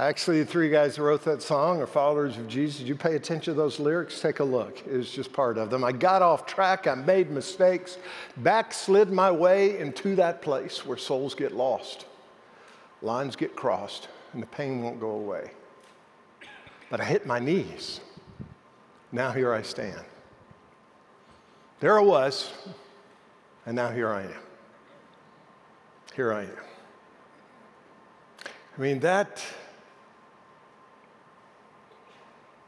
Actually, the three guys that wrote that song are followers of Jesus. You pay attention to those lyrics? Take a look. It's just part of them. I got off track, I made mistakes, backslid my way into that place where souls get lost, lines get crossed, and the pain won't go away. But I hit my knees. Now here I stand. There I was, and now here I am. Here I am. I mean, that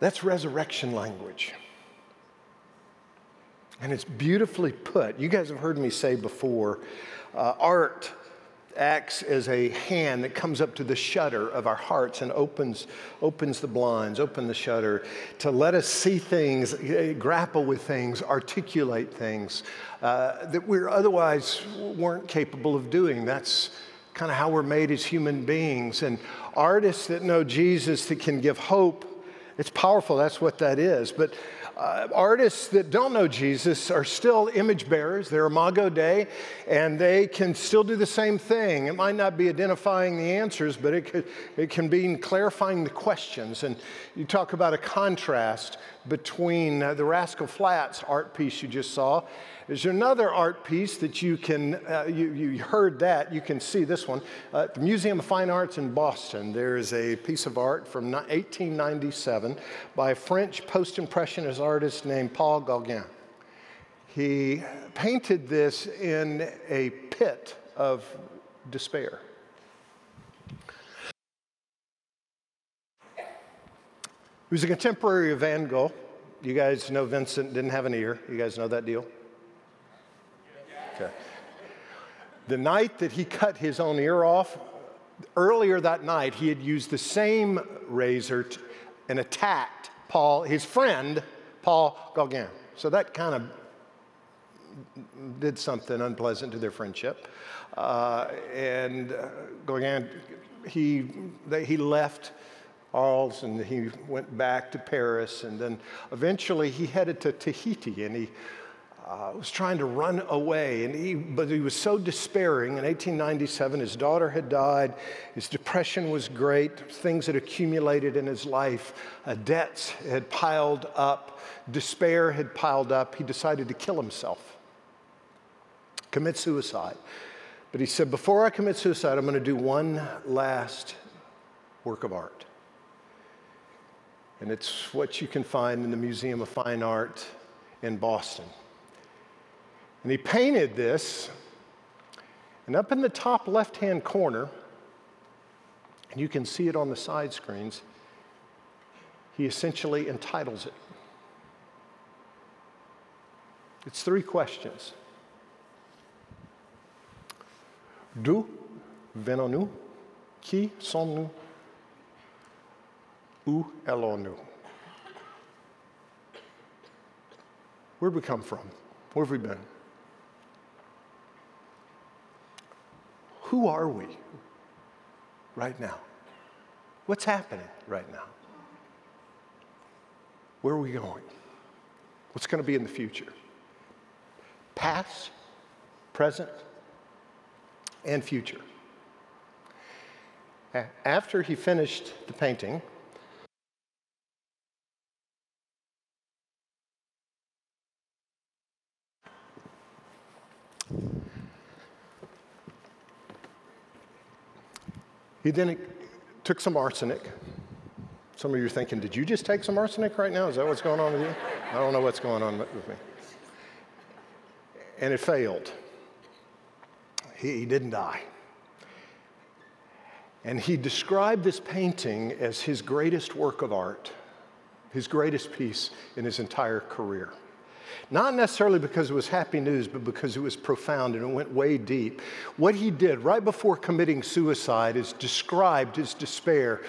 That's resurrection language. And it's beautifully put. You guys have heard me say before uh, art acts as a hand that comes up to the shutter of our hearts and opens, opens the blinds, open the shutter to let us see things, eh, grapple with things, articulate things uh, that we otherwise weren't capable of doing. That's kind of how we're made as human beings. And artists that know Jesus that can give hope it's powerful, that's what that is. But uh, artists that don't know Jesus are still image bearers. They're Imago Dei, and they can still do the same thing. It might not be identifying the answers, but it, could, it can be clarifying the questions. And you talk about a contrast between uh, the Rascal Flatts art piece you just saw there's another art piece that you can, uh, you, you heard that, you can see this one. Uh, at the Museum of Fine Arts in Boston, there is a piece of art from 1897 by a French post impressionist artist named Paul Gauguin. He painted this in a pit of despair. He was a contemporary of Van Gogh. You guys know Vincent didn't have an ear. You guys know that deal? Okay. The night that he cut his own ear off, earlier that night, he had used the same razor and attacked Paul, his friend, Paul Gauguin. So that kind of did something unpleasant to their friendship. Uh, and uh, Gauguin, he, they, he left Arles and he went back to Paris. And then eventually he headed to Tahiti and he uh, was trying to run away, and he, but he was so despairing. In 1897, his daughter had died. His depression was great. Things had accumulated in his life. Uh, debts had piled up. Despair had piled up. He decided to kill himself, commit suicide. But he said, Before I commit suicide, I'm going to do one last work of art. And it's what you can find in the Museum of Fine Art in Boston. And he painted this, and up in the top left hand corner, and you can see it on the side screens, he essentially entitles it. It's three questions. D'où venons-nous? Qui sommes-nous? Où allons-nous? Where'd we come from? Where have we been? Who are we right now? What's happening right now? Where are we going? What's going to be in the future? Past, present, and future. After he finished the painting, He then took some arsenic. Some of you are thinking, did you just take some arsenic right now? Is that what's going on with you? I don't know what's going on with me. And it failed. He, he didn't die. And he described this painting as his greatest work of art, his greatest piece in his entire career. Not necessarily because it was happy news, but because it was profound and it went way deep. What he did right before committing suicide is described his despair.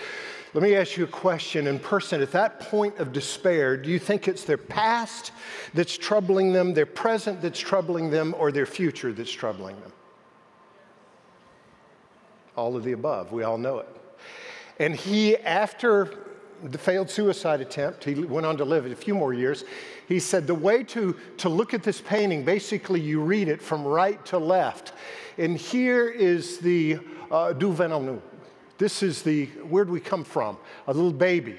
Let me ask you a question in person. At that point of despair, do you think it's their past that's troubling them, their present that's troubling them, or their future that's troubling them? All of the above. We all know it. And he, after the failed suicide attempt, he went on to live a few more years. He said, The way to, to look at this painting, basically, you read it from right to left. And here is the uh, Venons This is the, where'd we come from? A little baby,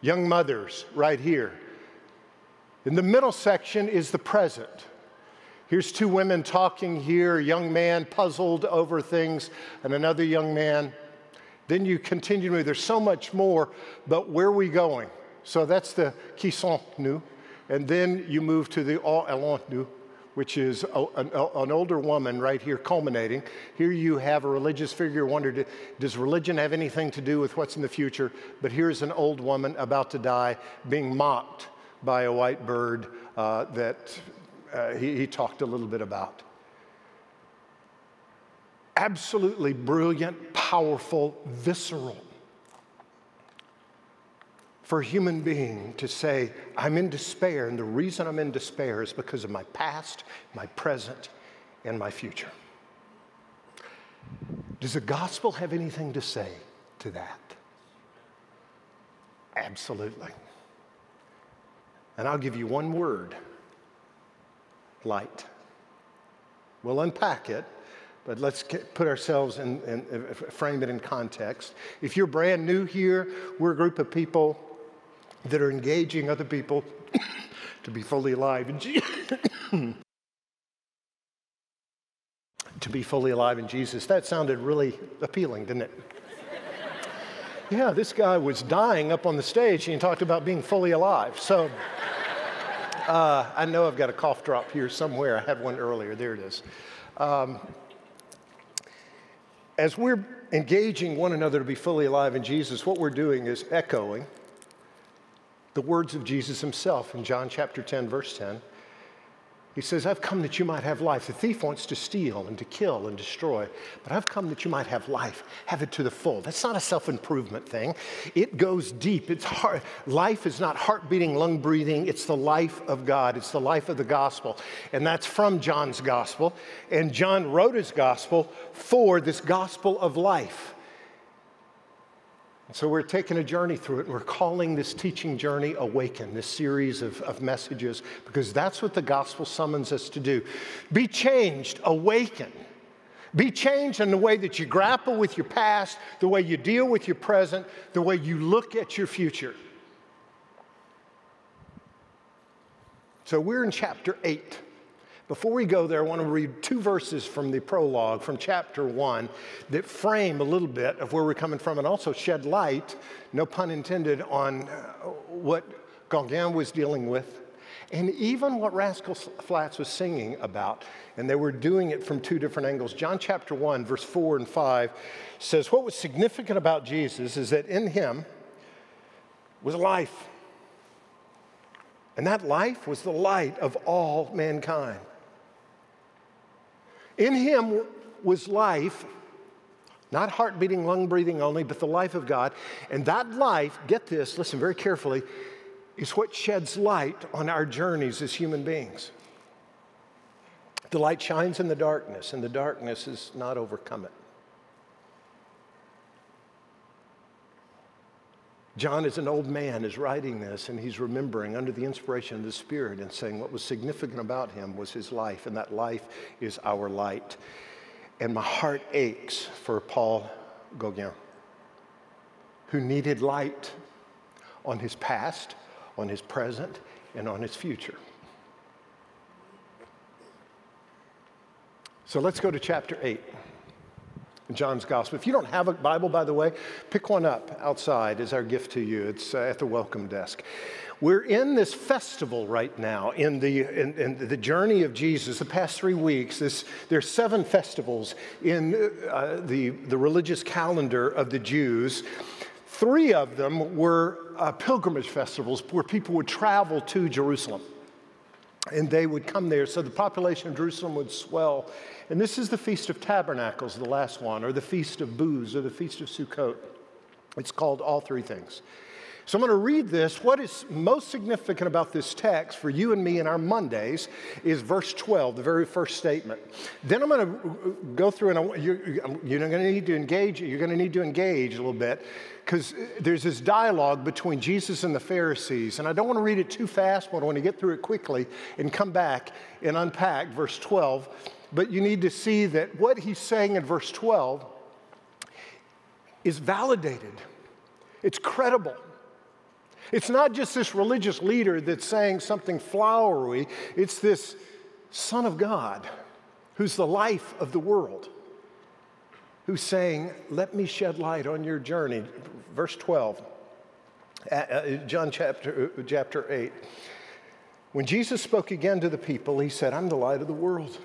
young mothers right here. In the middle section is the present. Here's two women talking here, a young man puzzled over things, and another young man. Then you continue to. There's so much more, but where are we going? So that's the qui sont nous. And then you move to the all allons nous, which is a, an, an, older woman right here culminating. Here you have a religious figure wondered, does religion have anything to do with what's in the future? But here's an old woman about to die being mocked by a white bird uh, that uh, he, he talked a little bit about. Absolutely brilliant, powerful, visceral. For a human being to say, I'm in despair, and the reason I'm in despair is because of my past, my present, and my future. Does the gospel have anything to say to that? Absolutely. And I'll give you one word light. We'll unpack it, but let's get, put ourselves and frame it in context. If you're brand new here, we're a group of people that are engaging other people to be fully alive in to be fully alive in Jesus. That sounded really appealing, didn't it? yeah, this guy was dying up on the stage and he talked about being fully alive. So uh, I know I've got a cough drop here somewhere. I had one earlier. There it is. Um, as we're engaging one another to be fully alive in Jesus, what we're doing is echoing the words of Jesus himself in John chapter 10, verse 10. He says, I've come that you might have life. The thief wants to steal and to kill and destroy, but I've come that you might have life, have it to the full. That's not a self improvement thing. It goes deep. It's hard. Life is not heart beating, lung breathing. It's the life of God, it's the life of the gospel. And that's from John's gospel. And John wrote his gospel for this gospel of life. So we're taking a journey through it, and we're calling this teaching journey Awaken, this series of, of messages, because that's what the gospel summons us to do. Be changed, awaken. Be changed in the way that you grapple with your past, the way you deal with your present, the way you look at your future. So we're in chapter 8. Before we go there, I want to read two verses from the prologue from chapter one that frame a little bit of where we're coming from and also shed light, no pun intended, on uh, what Gauguin was dealing with and even what Rascal Flatts was singing about. And they were doing it from two different angles. John chapter 1, verse 4 and 5 says, What was significant about Jesus is that in him was life. And that life was the light of all mankind. In him was life, not heart beating, lung breathing only, but the life of God. And that life, get this, listen very carefully, is what sheds light on our journeys as human beings. The light shines in the darkness, and the darkness has not overcome it. John, is an old man, is writing this and he's remembering under the inspiration of the Spirit and saying what was significant about him was his life, and that life is our light. And my heart aches for Paul Gauguin, who needed light on his past, on his present, and on his future. So let's go to chapter 8. John's Gospel. If you don't have a Bible, by the way, pick one up outside as our gift to you. It's uh, at the welcome desk. We're in this festival right now in the, in, in the journey of Jesus. The past three weeks, this, there's seven festivals in uh, the, the religious calendar of the Jews. Three of them were uh, pilgrimage festivals where people would travel to Jerusalem and they would come there. So the population of Jerusalem would swell and this is the Feast of Tabernacles, the last one, or the Feast of Booths, or the Feast of Sukkot. It's called all three things. So I'm going to read this. What is most significant about this text for you and me in our Mondays is verse 12, the very first statement. Then I'm going to go through and you're, you're going to need to engage. You're going to need to engage a little bit because there's this dialogue between Jesus and the Pharisees. And I don't want to read it too fast, but I want to get through it quickly and come back and unpack verse 12 but you need to see that what he's saying in verse 12 is validated, it's credible. It's not just this religious leader that's saying something flowery, it's this Son of God who's the life of the world, who's saying, Let me shed light on your journey. Verse 12, uh, John chapter, uh, chapter 8. When Jesus spoke again to the people, he said, I'm the light of the world.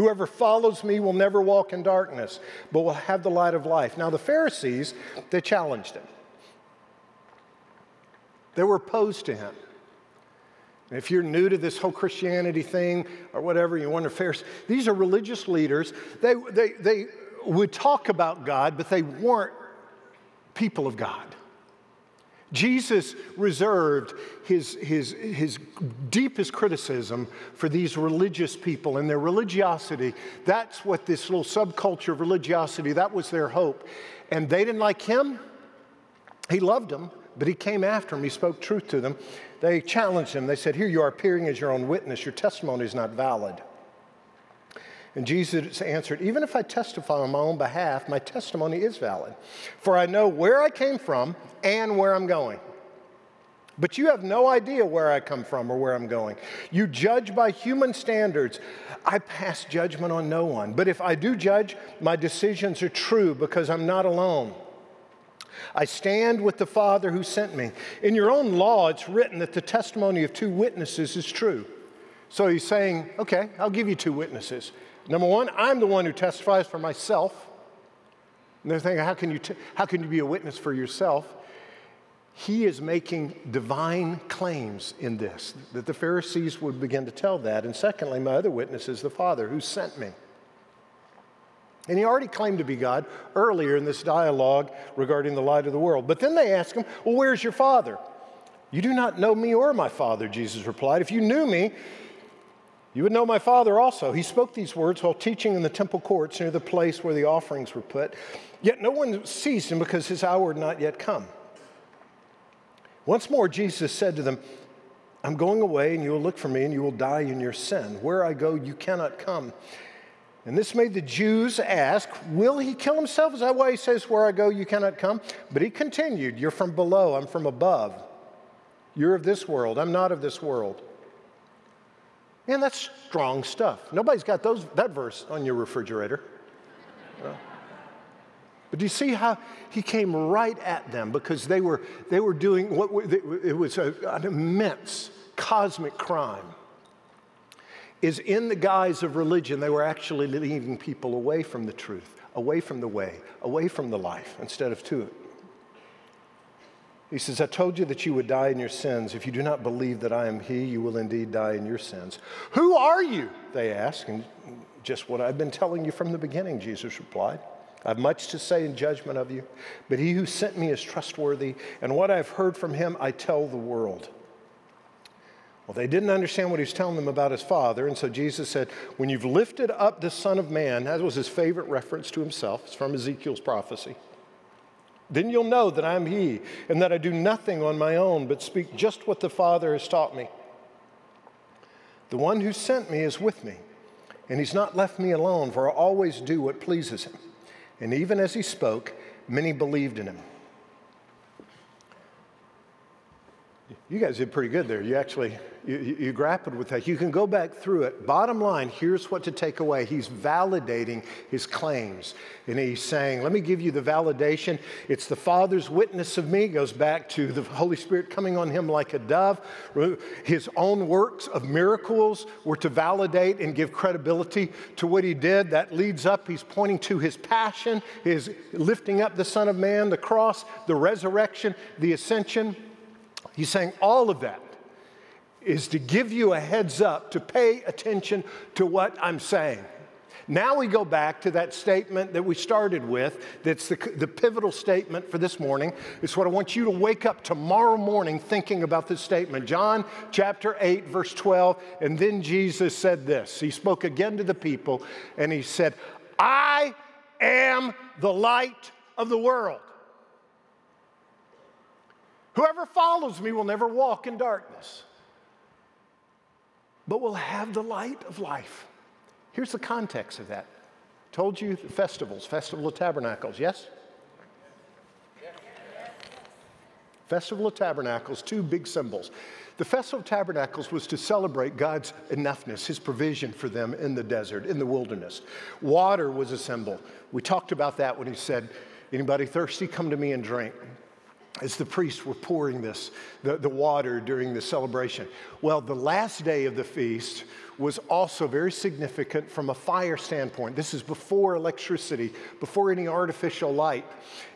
Whoever follows me will never walk in darkness, but will have the light of life. Now, the Pharisees, they challenged him. They were opposed to him. And if you're new to this whole Christianity thing or whatever, you wonder, Pharisees, these are religious leaders. They, they, they would talk about God, but they weren't people of God. Jesus reserved his, his, his deepest criticism for these religious people and their religiosity. That's what this little subculture of religiosity, that was their hope. And they didn't like him. He loved them, but he came after them. He spoke truth to them. They challenged him. They said, Here you are appearing as your own witness. Your testimony is not valid. And Jesus answered, Even if I testify on my own behalf, my testimony is valid. For I know where I came from and where I'm going. But you have no idea where I come from or where I'm going. You judge by human standards. I pass judgment on no one. But if I do judge, my decisions are true because I'm not alone. I stand with the Father who sent me. In your own law, it's written that the testimony of two witnesses is true. So he's saying, okay, I'll give you two witnesses. Number one, I'm the one who testifies for myself. And they're thinking, how can you, how can you be a witness for yourself? He is making divine claims in this, that the Pharisees would begin to tell that. And secondly, my other witness is the Father who sent me. And he already claimed to be God earlier in this dialogue regarding the light of the world. But then they ask him, Well, where's your Father? You do not know me or my Father, Jesus replied. If you knew me, you would know my Father also. He spoke these words while teaching in the temple courts near the place where the offerings were put. Yet no one seized him because his hour had not yet come. Once more, Jesus said to them, I'm going away, and you will look for me, and you will die in your sin. Where I go, you cannot come. And this made the Jews ask, Will he kill himself? Is that why he says, Where I go, you cannot come? But he continued, You're from below, I'm from above. You're of this world, I'm not of this world. Man, that's strong stuff. Nobody's got those, that verse on your refrigerator. But do you see how he came right at them because they were, they were doing what it was a, an immense cosmic crime. Is in the guise of religion, they were actually leading people away from the truth, away from the way, away from the life, instead of to it. He says, I told you that you would die in your sins. If you do not believe that I am He, you will indeed die in your sins. Who are you? They ask. And just what I've been telling you from the beginning, Jesus replied. I have much to say in judgment of you, but He who sent me is trustworthy, and what I've heard from Him I tell the world. Well, they didn't understand what he was telling them about his father, and so Jesus said, When you've lifted up the Son of Man, that was his favorite reference to himself, it's from Ezekiel's prophecy. Then you'll know that I'm He, and that I do nothing on my own, but speak just what the Father has taught me. The one who sent me is with me, and He's not left me alone, for I always do what pleases Him. And even as He spoke, many believed in Him. You guys did pretty good there. You actually you, you, grappled with that. You can go back through it. Bottom line, here's what to take away. He's validating his claims. And he's saying, Let me give you the validation. It's the Father's witness of me, goes back to the Holy Spirit coming on him like a dove. His own works of miracles were to validate and give credibility to what he did. That leads up, he's pointing to his passion, his lifting up the Son of Man, the cross, the resurrection, the ascension. He's saying all of that is to give you a heads up to pay attention to what I'm saying. Now we go back to that statement that we started with, that's the, the pivotal statement for this morning. It's what I want you to wake up tomorrow morning thinking about this statement. John chapter 8, verse 12. And then Jesus said this He spoke again to the people, and He said, I am the light of the world. Whoever follows me will never walk in darkness but will have the light of life. Here's the context of that Told you the festivals, Festival of Tabernacles, yes? Festival of Tabernacles, two big symbols. The Festival of Tabernacles was to celebrate God's enoughness, His provision for them in the desert, in the wilderness. Water was a symbol. We talked about that when He said, Anybody thirsty, come to me and drink. As the priests were pouring this, the, the water during the celebration. Well, the last day of the feast was also very significant from a fire standpoint. This is before electricity, before any artificial light.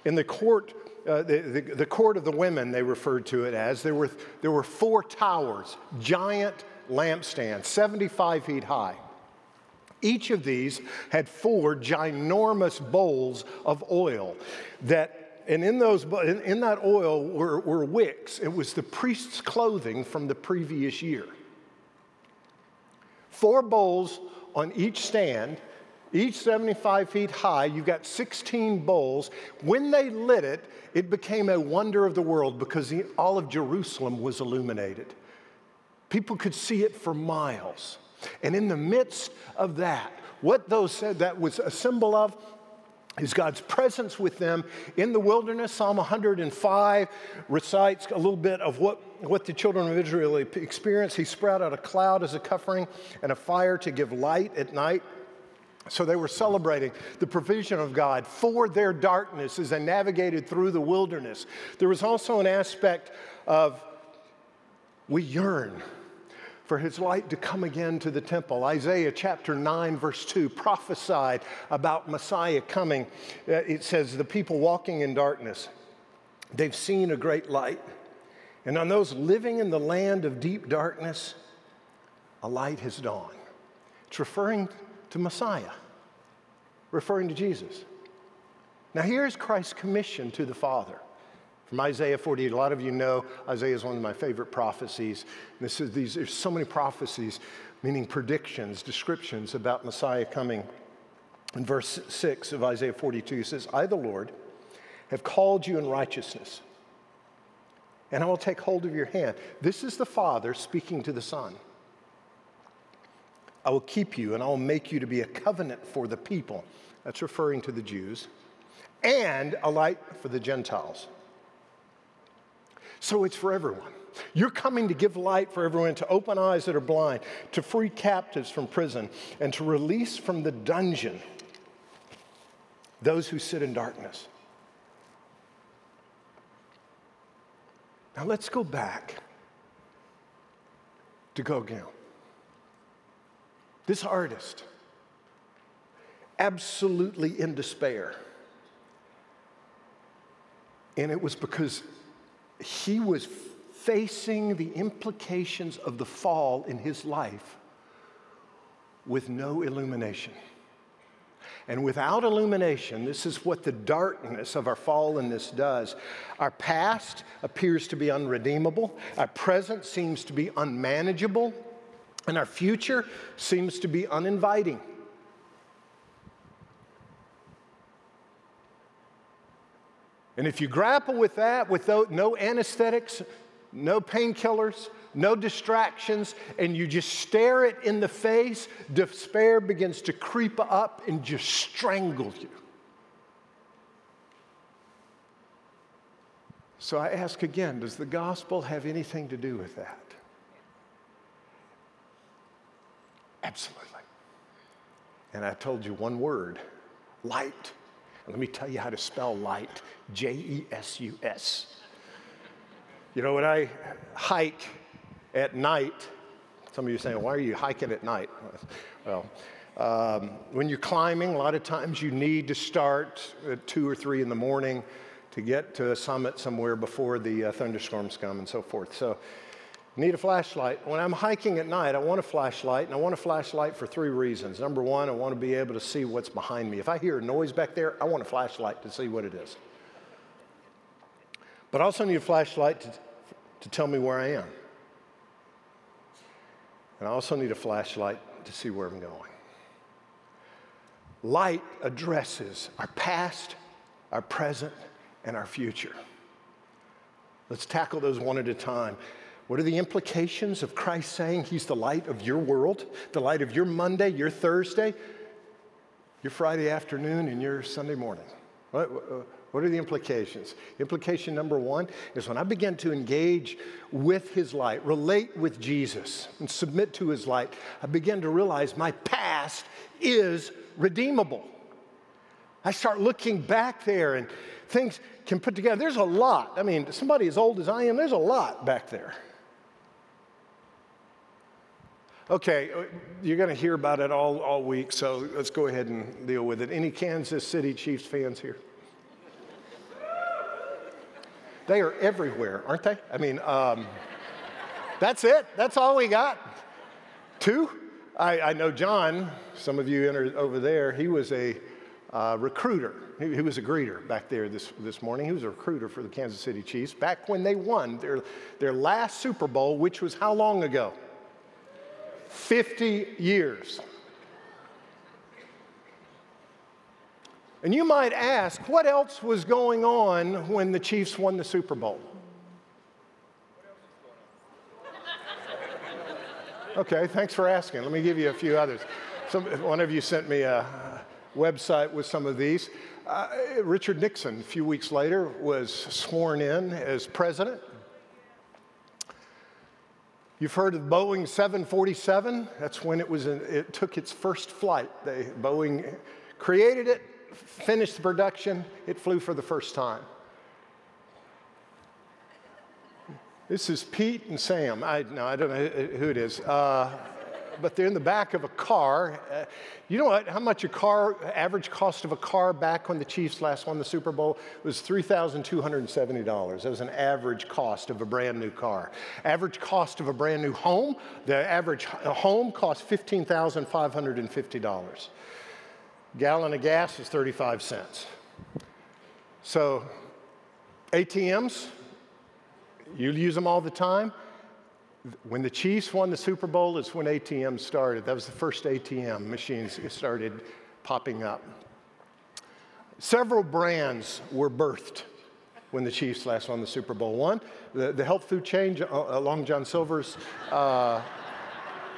In the court uh, the, the, the, court of the women, they referred to it as, there were, there were four towers, giant lampstands, 75 feet high. Each of these had four ginormous bowls of oil that, and in, those, in, in that oil were, were wicks. It was the priest's clothing from the previous year. Four bowls on each stand, each 75 feet high. You've got 16 bowls. When they lit it, it became a wonder of the world because the, all of Jerusalem was illuminated. People could see it for miles. And in the midst of that, what those said that was a symbol of is God's presence with them in the wilderness. Psalm 105 recites a little bit of what, what the children of Israel experienced. He spread out a cloud as a covering and a fire to give light at night. So they were celebrating the provision of God for their darkness as they navigated through the wilderness. There was also an aspect of we yearn for his light to come again to the temple. Isaiah chapter 9, verse 2 prophesied about Messiah coming. Uh, it says, The people walking in darkness, they've seen a great light. And on those living in the land of deep darkness, a light has dawned. It's referring to Messiah, referring to Jesus. Now, here's Christ's commission to the Father. From Isaiah 48, a lot of you know Isaiah is one of my favorite prophecies. This is, these, there's so many prophecies, meaning predictions, descriptions about Messiah coming. In verse 6 of Isaiah 42, he says, I, the Lord, have called you in righteousness, and I will take hold of your hand. This is the Father speaking to the Son. I will keep you and I will make you to be a covenant for the people. That's referring to the Jews. And a light for the Gentiles. So it's for everyone. You're coming to give light for everyone, to open eyes that are blind, to free captives from prison, and to release from the dungeon those who sit in darkness. Now let's go back to Gauguin. This artist, absolutely in despair. And it was because he was facing the implications of the fall in his life with no illumination. And without illumination, this is what the darkness of our fallenness does. Our past appears to be unredeemable, our present seems to be unmanageable, and our future seems to be uninviting. And if you grapple with that with no anesthetics, no painkillers, no distractions, and you just stare it in the face, despair begins to creep up and just strangle you. So I ask again does the gospel have anything to do with that? Absolutely. And I told you one word light. Let me tell you how to spell light J E S U S. You know, when I hike at night, some of you are saying, why are you hiking at night? Well, um, when you're climbing, a lot of times you need to start at two or three in the morning to get to a summit somewhere before the uh, thunderstorms come and so forth. So need a flashlight. When I'm hiking at night, I want a flashlight, and I want a flashlight for three reasons. Number one, I want to be able to see what's behind me. If I hear a noise back there, I want a flashlight to see what it is. But I also need a flashlight to, to tell me where I am. And I also need a flashlight to see where I'm going. Light addresses our past, our present, and our future. Let's tackle those one at a time. What are the implications of Christ saying He's the light of your world, the light of your Monday, your Thursday, your Friday afternoon and your Sunday morning. What, uh, what are the implications? Implication number one is when I begin to engage with his light, relate with Jesus, and submit to his light, I begin to realize my past is redeemable. I start looking back there and things can put together. There's a lot. I mean, somebody as old as I am, there's a lot back there. Okay, you're going to hear about it all, all week, so let's go ahead and deal with it. Any Kansas City Chiefs fans here? They are everywhere, aren't they? I mean, um, that's it. That's all we got. Two. I, I know John, some of you entered over there, he was a uh, recruiter. He, he, was a greeter back there this, this morning. He was a recruiter for the Kansas City Chiefs back when they won their, their last Super Bowl, which was how long ago? 50 years. And you might ask, what else was going on when the Chiefs won the Super Bowl? Okay, thanks for asking. Let me give you a few others. Some, one of you sent me a website with some of these. Uh, Richard Nixon, a few weeks later, was sworn in as president. You've heard of Boeing 747. That's when it was. In, it took its first flight. They, Boeing created it, finished the production, it flew for the first time. This is Pete and Sam. I, no, I don't know who it is. Uh, but they're in the back of a car. Uh, you know what? How much a car, average cost of a car back when the Chiefs last won the Super Bowl was $3,270. That was an average cost of a brand new car. Average cost of a brand new home, the average home cost $15,550 gallon of gas is 35 cents. So, ATMs, you use them all the time. When the Chiefs won the Super Bowl, is when ATMs started. That was the first ATM machines started popping up. Several brands were birthed when the Chiefs last won the Super Bowl. One, the, the health food chain uh, Long John Silver's. Uh,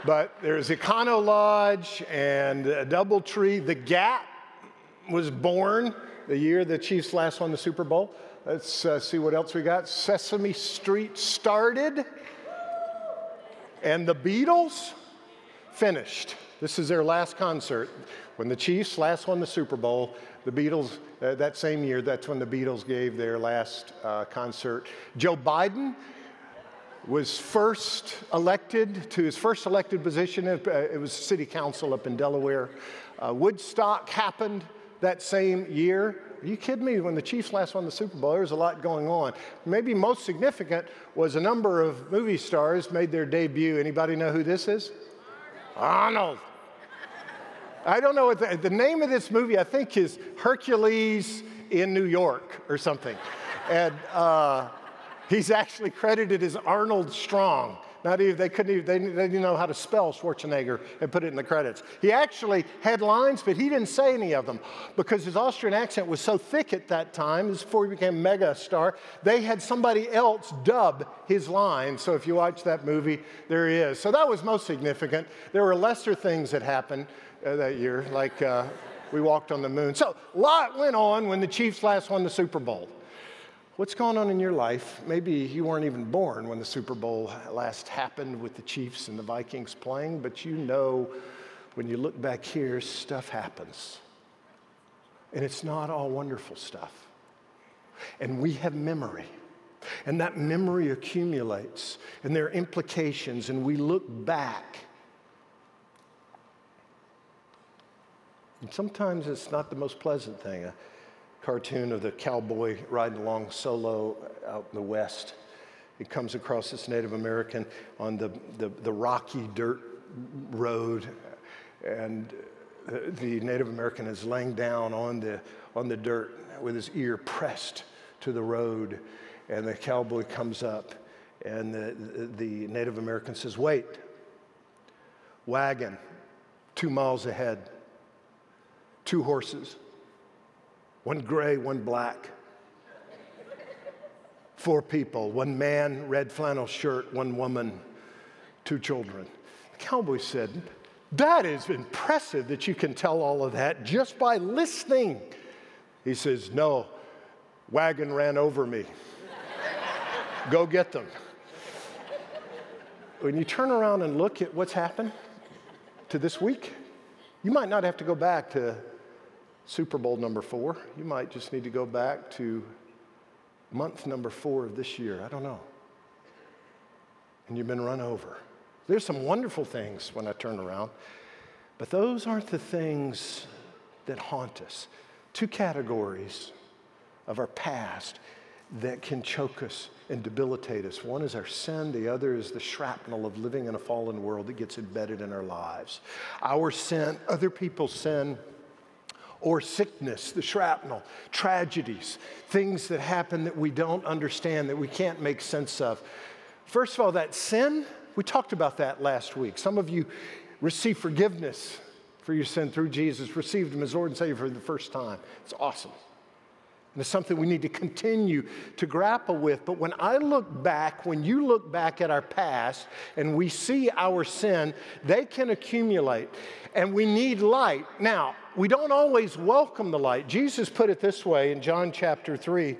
but there's Econo Lodge and Doubletree. The Gap was born the year the Chiefs last won the Super Bowl. Let's uh, see what else we got. Sesame Street started, and the Beatles finished. This is their last concert. When the Chiefs last won the Super Bowl, the Beatles, uh, that same year, that's when the Beatles gave their last uh, concert. Joe Biden was first elected to his first elected position. Uh, it was city council up in Delaware. Uh, Woodstock happened that same year. Are you kidding me? When the Chiefs last won the Super Bowl, there was a lot going on. Maybe most significant was a number of movie stars made their debut. Anybody know who this is? Arnold. I don't know what the, the name of this movie, I think, is Hercules in New York or something. And uh, He's actually credited as Arnold Strong. Not even, they couldn't even, they, they didn't know how to spell Schwarzenegger and put it in the credits. He actually had lines, but he didn't say any of them because his Austrian accent was so thick at that time, this before he became mega star, they had somebody else dub his lines. So if you watch that movie, there he is. So that was most significant. There were lesser things that happened uh, that year, like uh, we walked on the moon. So a lot went on when the Chiefs last won the Super Bowl. What's going on in your life? Maybe you weren't even born when the Super Bowl last happened with the Chiefs and the Vikings playing, but you know when you look back here, stuff happens. And it's not all wonderful stuff. And we have memory. And that memory accumulates, and there are implications, and we look back. And sometimes it's not the most pleasant thing cartoon of the cowboy riding along solo out in the west. He comes across this Native American on the, the, the rocky dirt road, and the Native American is laying down on the, on the dirt with his ear pressed to the road. And the cowboy comes up, and the, the Native American says, Wait, wagon, two miles ahead, two horses one gray, one black. Four people one man, red flannel shirt, one woman, two children. The cowboy said, That is impressive that you can tell all of that just by listening. He says, No, wagon ran over me. Go get them. When you turn around and look at what's happened to this week, you might not have to go back to Super Bowl number four. You might just need to go back to month number four of this year. I don't know. And you've been run over. There's some wonderful things when I turn around, but those aren't the things that haunt us. Two categories of our past that can choke us and debilitate us. One is our sin, the other is the shrapnel of living in a fallen world that gets embedded in our lives. Our sin, other people's sin, or sickness, the shrapnel, tragedies, things that happen that we don't understand, that we can't make sense of. First of all, that sin, we talked about that last week. Some of you received forgiveness for your sin through Jesus, received Him as Lord and Savior for the first time. It's awesome. And it's something we need to continue to grapple with. But when I look back, when you look back at our past and we see our sin, they can accumulate. And we need light. Now, we don't always welcome the light. Jesus put it this way in John chapter 3.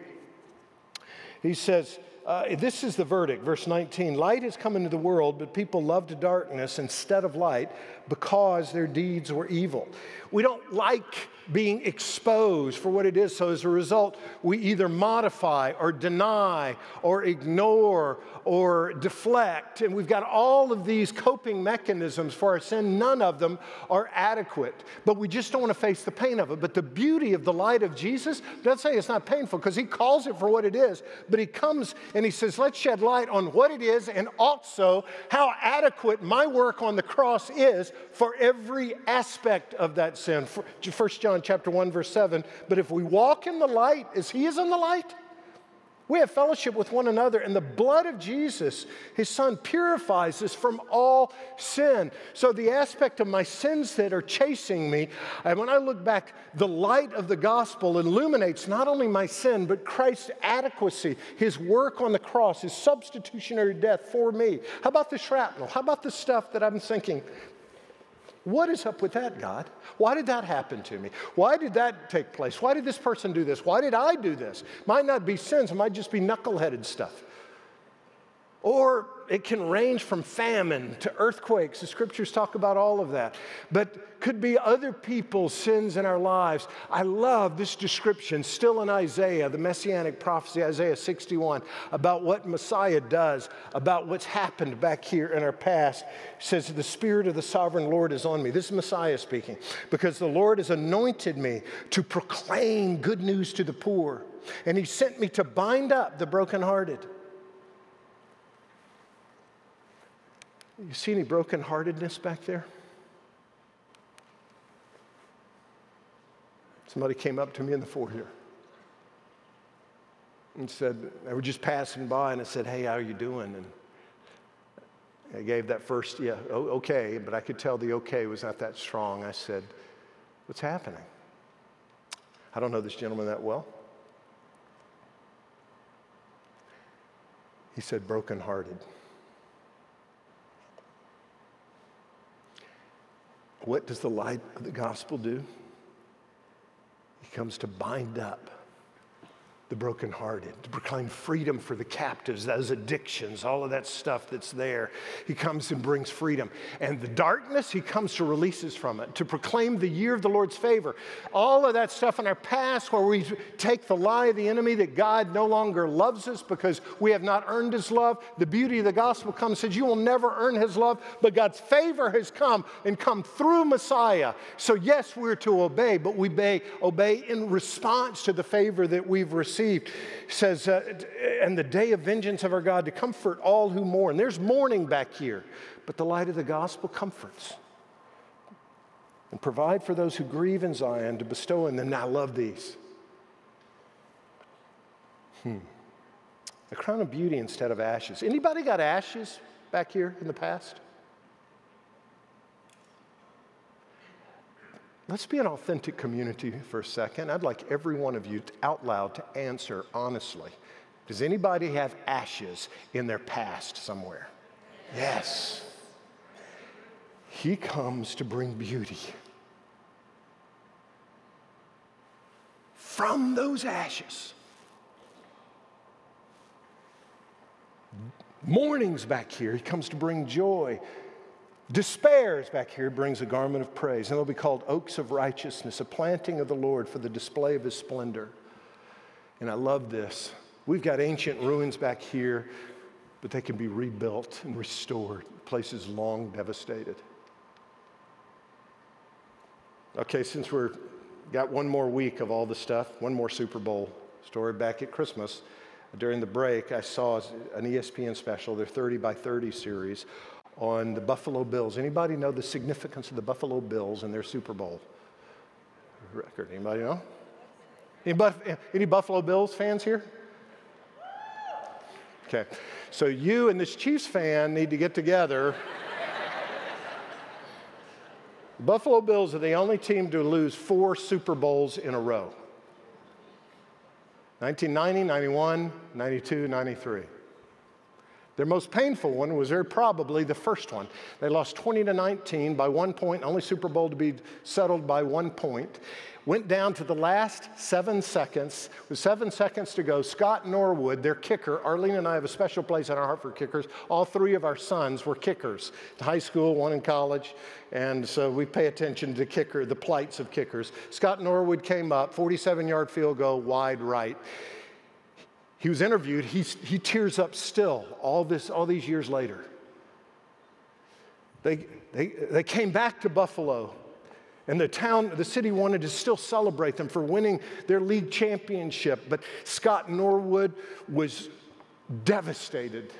He says, uh, this is the verdict, verse 19. Light has come into the world, but people loved darkness instead of light because their deeds were evil. We don't like being exposed for what it is. So as a result, we either modify or deny or ignore or deflect. And we've got all of these coping mechanisms for our sin. None of them are adequate, but we just don't want to face the pain of it. But the beauty of the light of Jesus doesn't say it's not painful because he calls it for what it is, but he comes and he says, let's shed light on what it is and also how adequate my work on the cross is for every aspect of that sin. First John chapter 1 verse 7, but if we walk in the light as he is in the light, we have fellowship with one another, and the blood of Jesus, his son, purifies us from all sin. So, the aspect of my sins that are chasing me, and when I look back, the light of the gospel illuminates not only my sin, but Christ's adequacy, his work on the cross, his substitutionary death for me. How about the shrapnel? How about the stuff that I'm thinking, what is up with that, God? Why did that happen to me? Why did that take place? Why did this person do this? Why did I do this? Might not be sins, it might just be knuckleheaded stuff. Or it can range from famine to earthquakes. The scriptures talk about all of that. But could be other people's sins in our lives. I love this description still in Isaiah, the messianic prophecy, Isaiah 61, about what Messiah does, about what's happened back here in our past. It says, The Spirit of the sovereign Lord is on me. This is Messiah speaking, because the Lord has anointed me to proclaim good news to the poor, and He sent me to bind up the brokenhearted You see any brokenheartedness back there? Somebody came up to me in the foyer and said, I was just passing by and I said, Hey, how are you doing? And I gave that first, yeah, okay, but I could tell the okay was not that strong. I said, What's happening? I don't know this gentleman that well. He said, brokenhearted. What does the light of the gospel do? He comes to bind up the brokenhearted, to proclaim freedom for the captives, those addictions, all of that stuff that's there. He comes and brings freedom. And the darkness, he comes to release us from it, to proclaim the year of the Lord's favor. All of that stuff in our past where we take the lie of the enemy that God no longer loves us because we have not earned his love. The beauty of the gospel comes says, You will never earn his love, but God's favor has come and come through Messiah. So, yes, we're to obey, but we obey, obey in response to the favor that we've received received. says, uh, and the day of vengeance of our God to comfort all who mourn. There's mourning back here, but the light of the gospel comforts. And provide for those who grieve in Zion to bestow in them. Now, I love these. Hmm. A crown of beauty instead of ashes. Anybody got ashes back here in the past? Let's be an authentic community for a second. I'd like every one of you to, out loud to answer honestly. Does anybody have ashes in their past somewhere? Yes. He comes to bring beauty. From those ashes. mornings back here. He comes to bring joy. Despair is back here, brings a garment of praise. And they'll be called oaks of righteousness, a planting of the Lord for the display of his splendor. And I love this. We've got ancient ruins back here, but they can be rebuilt and restored. Places long devastated. Okay, since we're got one more week of all the stuff, one more Super Bowl story back at Christmas. During the break, I saw an ESPN special, their 30 by 30 series on the Buffalo Bills. Anybody know the significance of the Buffalo Bills and their Super Bowl record? Anybody know? Any, any Buffalo Bills fans here? Okay, so you and this Chiefs fan need to get together. the Buffalo Bills are the only team to lose four Super Bowls in a row 1990, 91, 92, 93. Their most painful one was very probably the first one. They lost 20 to 19 by one point, only Super Bowl to be settled by one point. Went down to the last seven seconds. With seven seconds to go, Scott Norwood, their kicker, Arlene and I have a special place in our heart for kickers. All three of our sons were kickers. In high school, one in college, and so we pay attention to kicker, the plights of kickers. Scott Norwood came up, 47-yard field goal, wide right he was interviewed, he, he tears up still all, this, all these years later. They, they, they came back to Buffalo, and the town, the city wanted to still celebrate them for winning their league championship, but Scott Norwood was devastated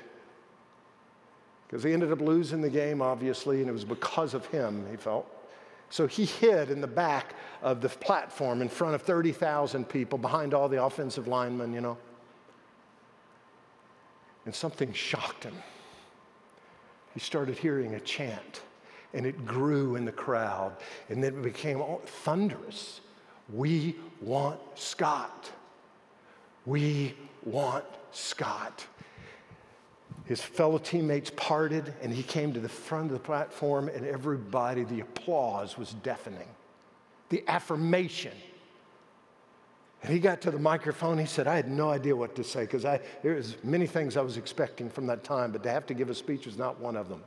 because he ended up losing the game, obviously, and it was because of him, he felt. So he hid in the back of the platform in front of 30,000 people behind all the offensive linemen, you know and something shocked him. He started hearing a chant, and it grew in the crowd, and then it became thunderous. We want Scott. We want Scott. His fellow teammates parted, and he came to the front of the platform, and everybody, the applause was deafening. The affirmation and he got to the microphone. He said, I had no idea what to say because there was many things I was expecting from that time, but to have to give a speech was not one of them.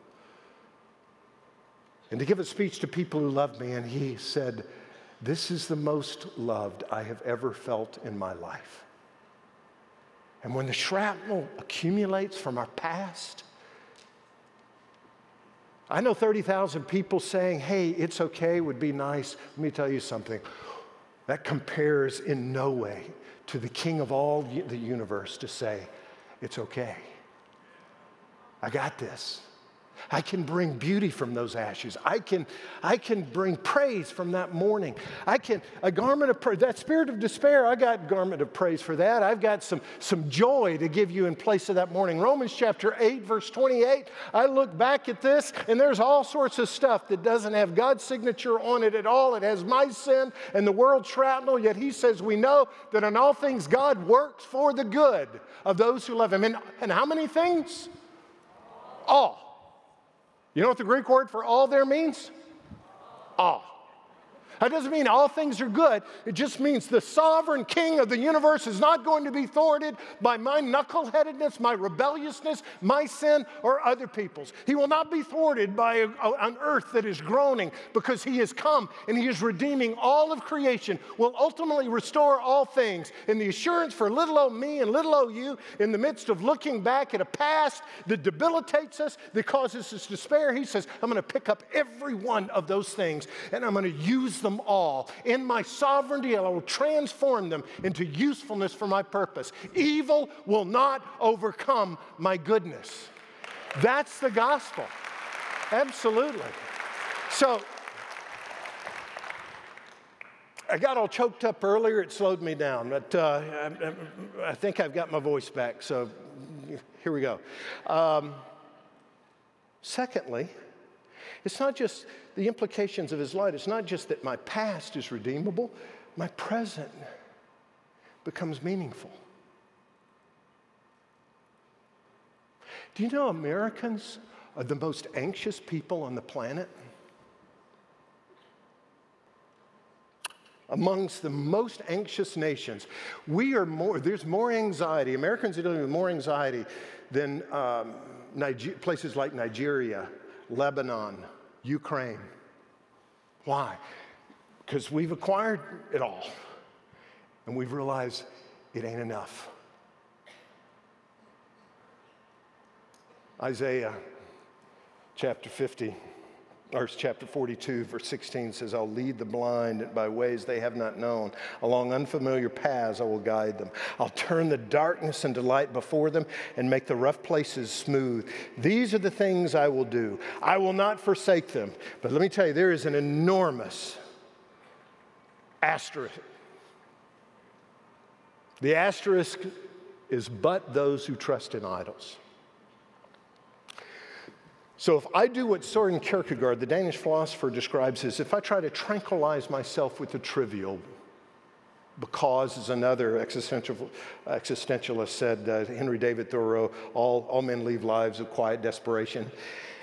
And to give a speech to people who loved me, and he said, This is the most loved I have ever felt in my life. And when the shrapnel accumulates from our past, I know 30,000 people saying, Hey, it's okay, would be nice. Let me tell you something. That compares in no way to the King of all the universe to say, It's okay. I got this. I can bring beauty from those ashes. I can, I can bring praise from that mourning. I can, a garment of praise, that spirit of despair, I got garment of praise for that. I've got some, some joy to give you in place of that mourning. Romans chapter 8, verse 28, I look back at this and there's all sorts of stuff that doesn't have God's signature on it at all. It has my sin and the world's shrapnel, yet he says we know that in all things God works for the good of those who love him. And, and how many things? All. You know what the Greek word for all there means? All. That doesn't mean all things are good. It just means the sovereign king of the universe is not going to be thwarted by my knuckleheadedness, my rebelliousness, my sin, or other people's. He will not be thwarted by a, a, an earth that is groaning because he has come and he is redeeming all of creation, will ultimately restore all things. And the assurance for little old me and little old you in the midst of looking back at a past that debilitates us, that causes us despair, he says, I'm going to pick up every one of those things and I'm going to use them them all. In my sovereignty, I will transform them into usefulness for my purpose. Evil will not overcome my goodness. That's the gospel. Absolutely. So, I got all choked up earlier. It slowed me down, but uh, I, I, think I've got my voice back. So here we go. Um, secondly, it's not just the implications of his light, it's not just that my past is redeemable, my present becomes meaningful. Do you know Americans are the most anxious people on the planet? Amongst the most anxious nations, we are more, there's more anxiety. Americans are dealing with more anxiety than um, Niger- places like Nigeria Lebanon, Ukraine. Why? Because we've acquired it all and we've realized it ain't enough. Isaiah chapter 50 or chapter 42, verse 16 says, I'll lead the blind by ways they have not known. Along unfamiliar paths I will guide them. I'll turn the darkness into light before them and make the rough places smooth. These are the things I will do. I will not forsake them. But let me tell you, there is an enormous asterisk. The asterisk is but those who trust in idols. So if I do what Soren Kierkegaard, the Danish philosopher, describes as if I try to tranquilize myself with the trivial, because, as another existential, existentialist said, uh, Henry David Thoreau, all, all men lead lives of quiet desperation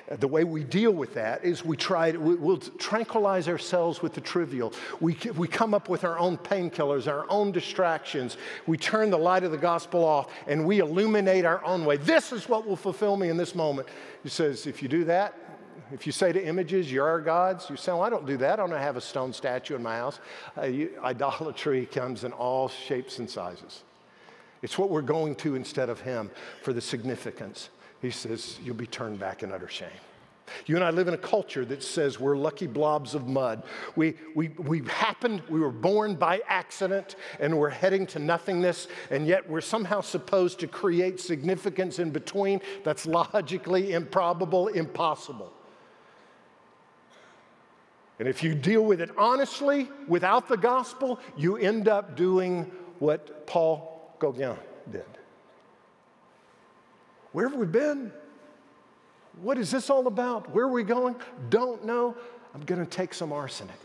the way we deal with that is we try to, we'll tranquilize ourselves with the trivial. We, we come up with our own painkillers, our own distractions. We turn the light of the gospel off and we illuminate our own way. This is what will fulfill me in this moment. He says, if you do that, if you say to images, you're our gods, you say, well, I don't do that. I don't have a stone statue in my house. Uh, you, idolatry comes in all shapes and sizes. It's what we're going to instead of Him for the significance he says, You'll be turned back in utter shame. You and I live in a culture that says we're lucky blobs of mud. We, we, we happened, we were born by accident, and we're heading to nothingness, and yet we're somehow supposed to create significance in between that's logically improbable, impossible. And if you deal with it honestly, without the gospel, you end up doing what Paul Gauguin. Where have we been? What is this all about? Where are we going? Don't know. I'm going to take some arsenic.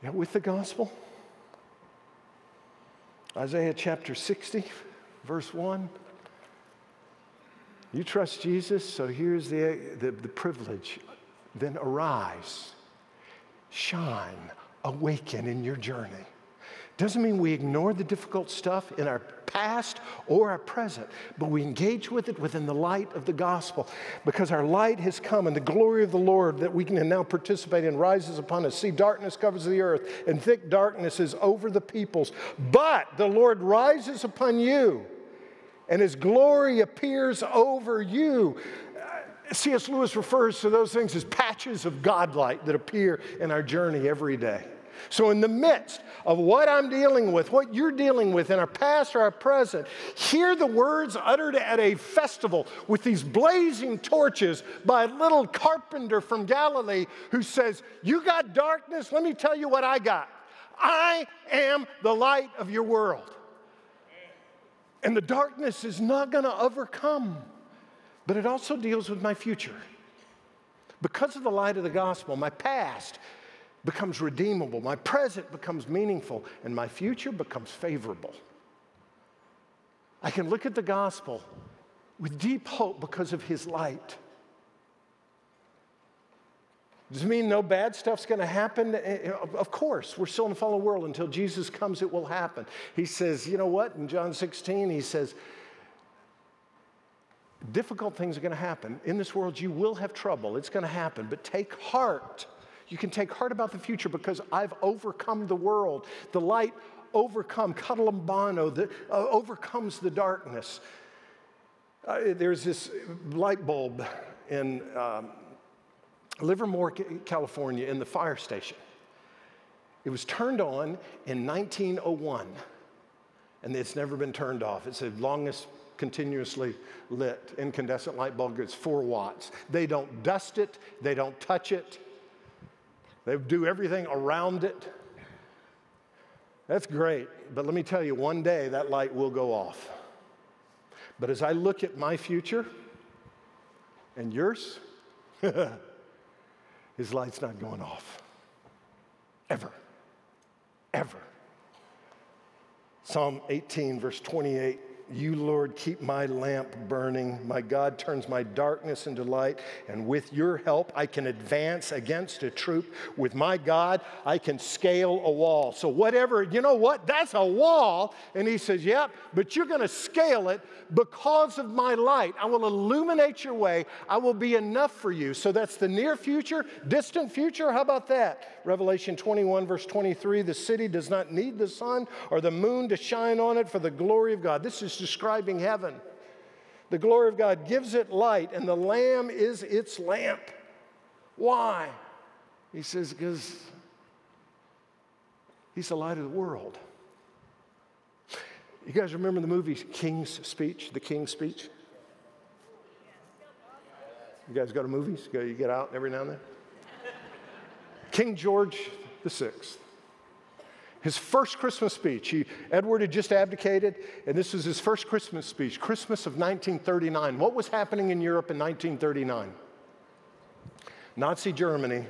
Yeah, with the gospel. Isaiah chapter 60, verse 1. You trust Jesus, so here's the, the, the privilege. Then arise, shine, awaken in your journey. Doesn't mean we ignore the difficult stuff in our past or our present, but we engage with it within the light of the gospel because our light has come and the glory of the Lord that we can now participate in rises upon us. See, darkness covers the earth and thick darkness is over the peoples, but the Lord rises upon you and his glory appears over you. C.S. Lewis refers to those things as patches of godlight that appear in our journey every day. So, in the midst of what I'm dealing with, what you're dealing with in our past or our present, hear the words uttered at a festival with these blazing torches by a little carpenter from Galilee who says, You got darkness? Let me tell you what I got. I am the light of your world. And the darkness is not going to overcome, but it also deals with my future. Because of the light of the gospel, my past becomes redeemable, my present becomes meaningful, and my future becomes favorable. I can look at the gospel with deep hope because of his light. Does it mean no bad stuff's going to happen? Eh, eh, of course, we're still in the fallen world. Until Jesus comes, it will happen. He says, you know what? In John 16, he says, difficult things are going to happen. In this world, you will have trouble. It's going to happen, but take heart. You can take heart about the future because I've overcome the world. The light overcome, katalambano, uh, overcomes the darkness. Uh, there's this light bulb in um, Livermore, California, in the fire station. It was turned on in 1901, and it's never been turned off. It's the longest continuously lit incandescent light bulb. It's four watts. They don't dust it, they don't touch it. They do everything around it. That's great. But let me tell you, one day that light will go off. But as I look at my future and yours, his light's not going off. Ever. Ever. Psalm 18, verse 28 You, Lord, keep my lamp burning. My God turns my darkness into light. And with your help, I can advance against a troop. With my God, I can scale a wall. So, whatever, you know what? That's a wall. And he says, Yep, but you're going to scale it because of my light. I will illuminate your way. I will be enough for you. So, that's the near future, distant future. How about that? Revelation 21, verse 23 the city does not need the sun or the moon to shine on it for the glory of God. This is describing heaven. The glory of God gives it light, and the Lamb is its lamp. Why? He says, because He's the light of the world. You guys remember the movie King's Speech, the King's Speech? You guys go to movies? You get out every now and then? King George VI his first Christmas speech. He, Edward had just abdicated, and this was his first Christmas speech, Christmas of 1939. What was happening in Europe in 1939? Nazi Germany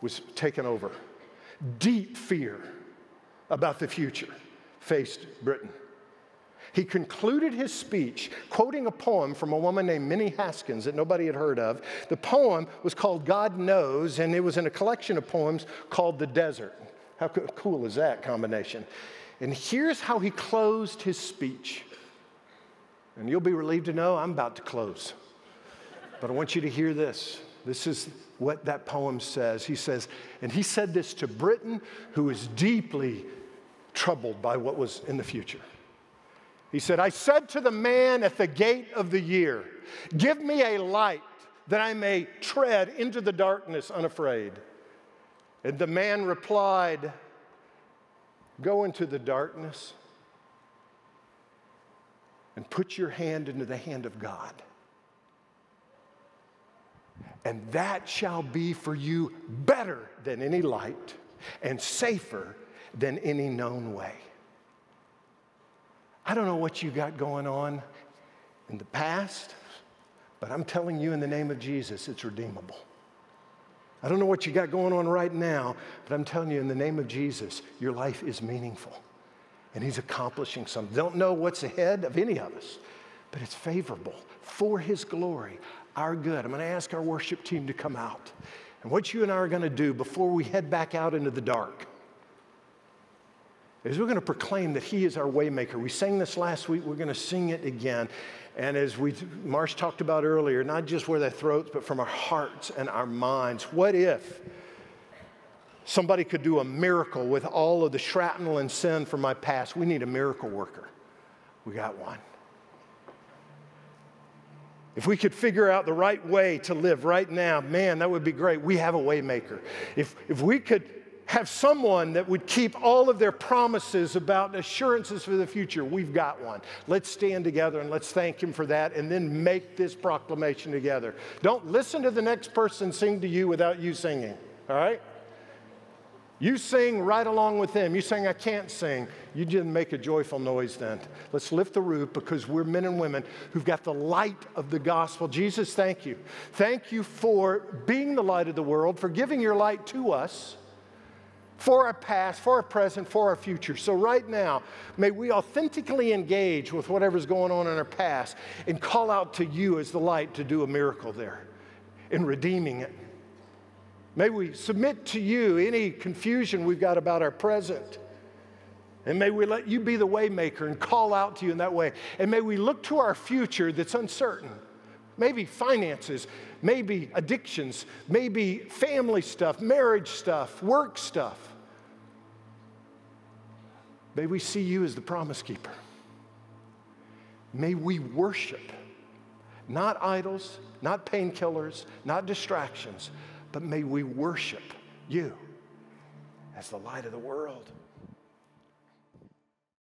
was taken over. Deep fear about the future faced Britain. He concluded his speech quoting a poem from a woman named Minnie Haskins that nobody had heard of. The poem was called God Knows, and it was in a collection of poems called The Desert. How cool is that combination? And here's how he closed his speech. And you'll be relieved to know I'm about to close. But I want you to hear this. This is what that poem says. He says, and he said this to Britain, who is deeply troubled by what was in the future. He said, I said to the man at the gate of the year, Give me a light that I may tread into the darkness unafraid. And the man replied, Go into the darkness and put your hand into the hand of God. And that shall be for you better than any light and safer than any known way. I don't know what you got going on in the past, but I'm telling you in the name of Jesus, it's redeemable. I don't know what you got going on right now, but I'm telling you, in the name of Jesus, your life is meaningful. And He's accomplishing something. Don't know what's ahead of any of us, but it's favorable for His glory, our good. I'm going to ask our worship team to come out. And what you and I are going to do before we head back out into the dark is we're going to proclaim that He is our waymaker. We sang this last week, we're going to sing it again. And as we, Marsh talked about earlier, not just where their throats, but from our hearts and our minds. What if somebody could do a miracle with all of the shrapnel and sin from my past? We need a miracle worker. We got one. If we could figure out the right way to live right now, man, that would be great. We have a waymaker. If, if we could have someone that would keep all of their promises about assurances for the future. We've got one. Let's stand together and let's thank Him for that and then make this proclamation together. Don't listen to the next person sing to you without you singing, all right? You sing right along with them. You sing, I can't sing. You didn't make a joyful noise then. Let's lift the roof because we're men and women who've got the light of the gospel. Jesus, thank you. Thank you for being the light of the world, for giving your light to us for our past, for our present, for our future. So, right now, may we authentically engage with whatever's going on in our past and call out to you as the light to do a miracle there in redeeming it. May we submit to you any confusion we've got about our present. And may we let you be the waymaker and call out to you in that way. And may we look to our future that's uncertain. Maybe finances, maybe addictions, maybe family stuff, marriage stuff, work stuff. May we see you as the promise keeper. May we worship not idols, not painkillers, not distractions, but may we worship you as the light of the world.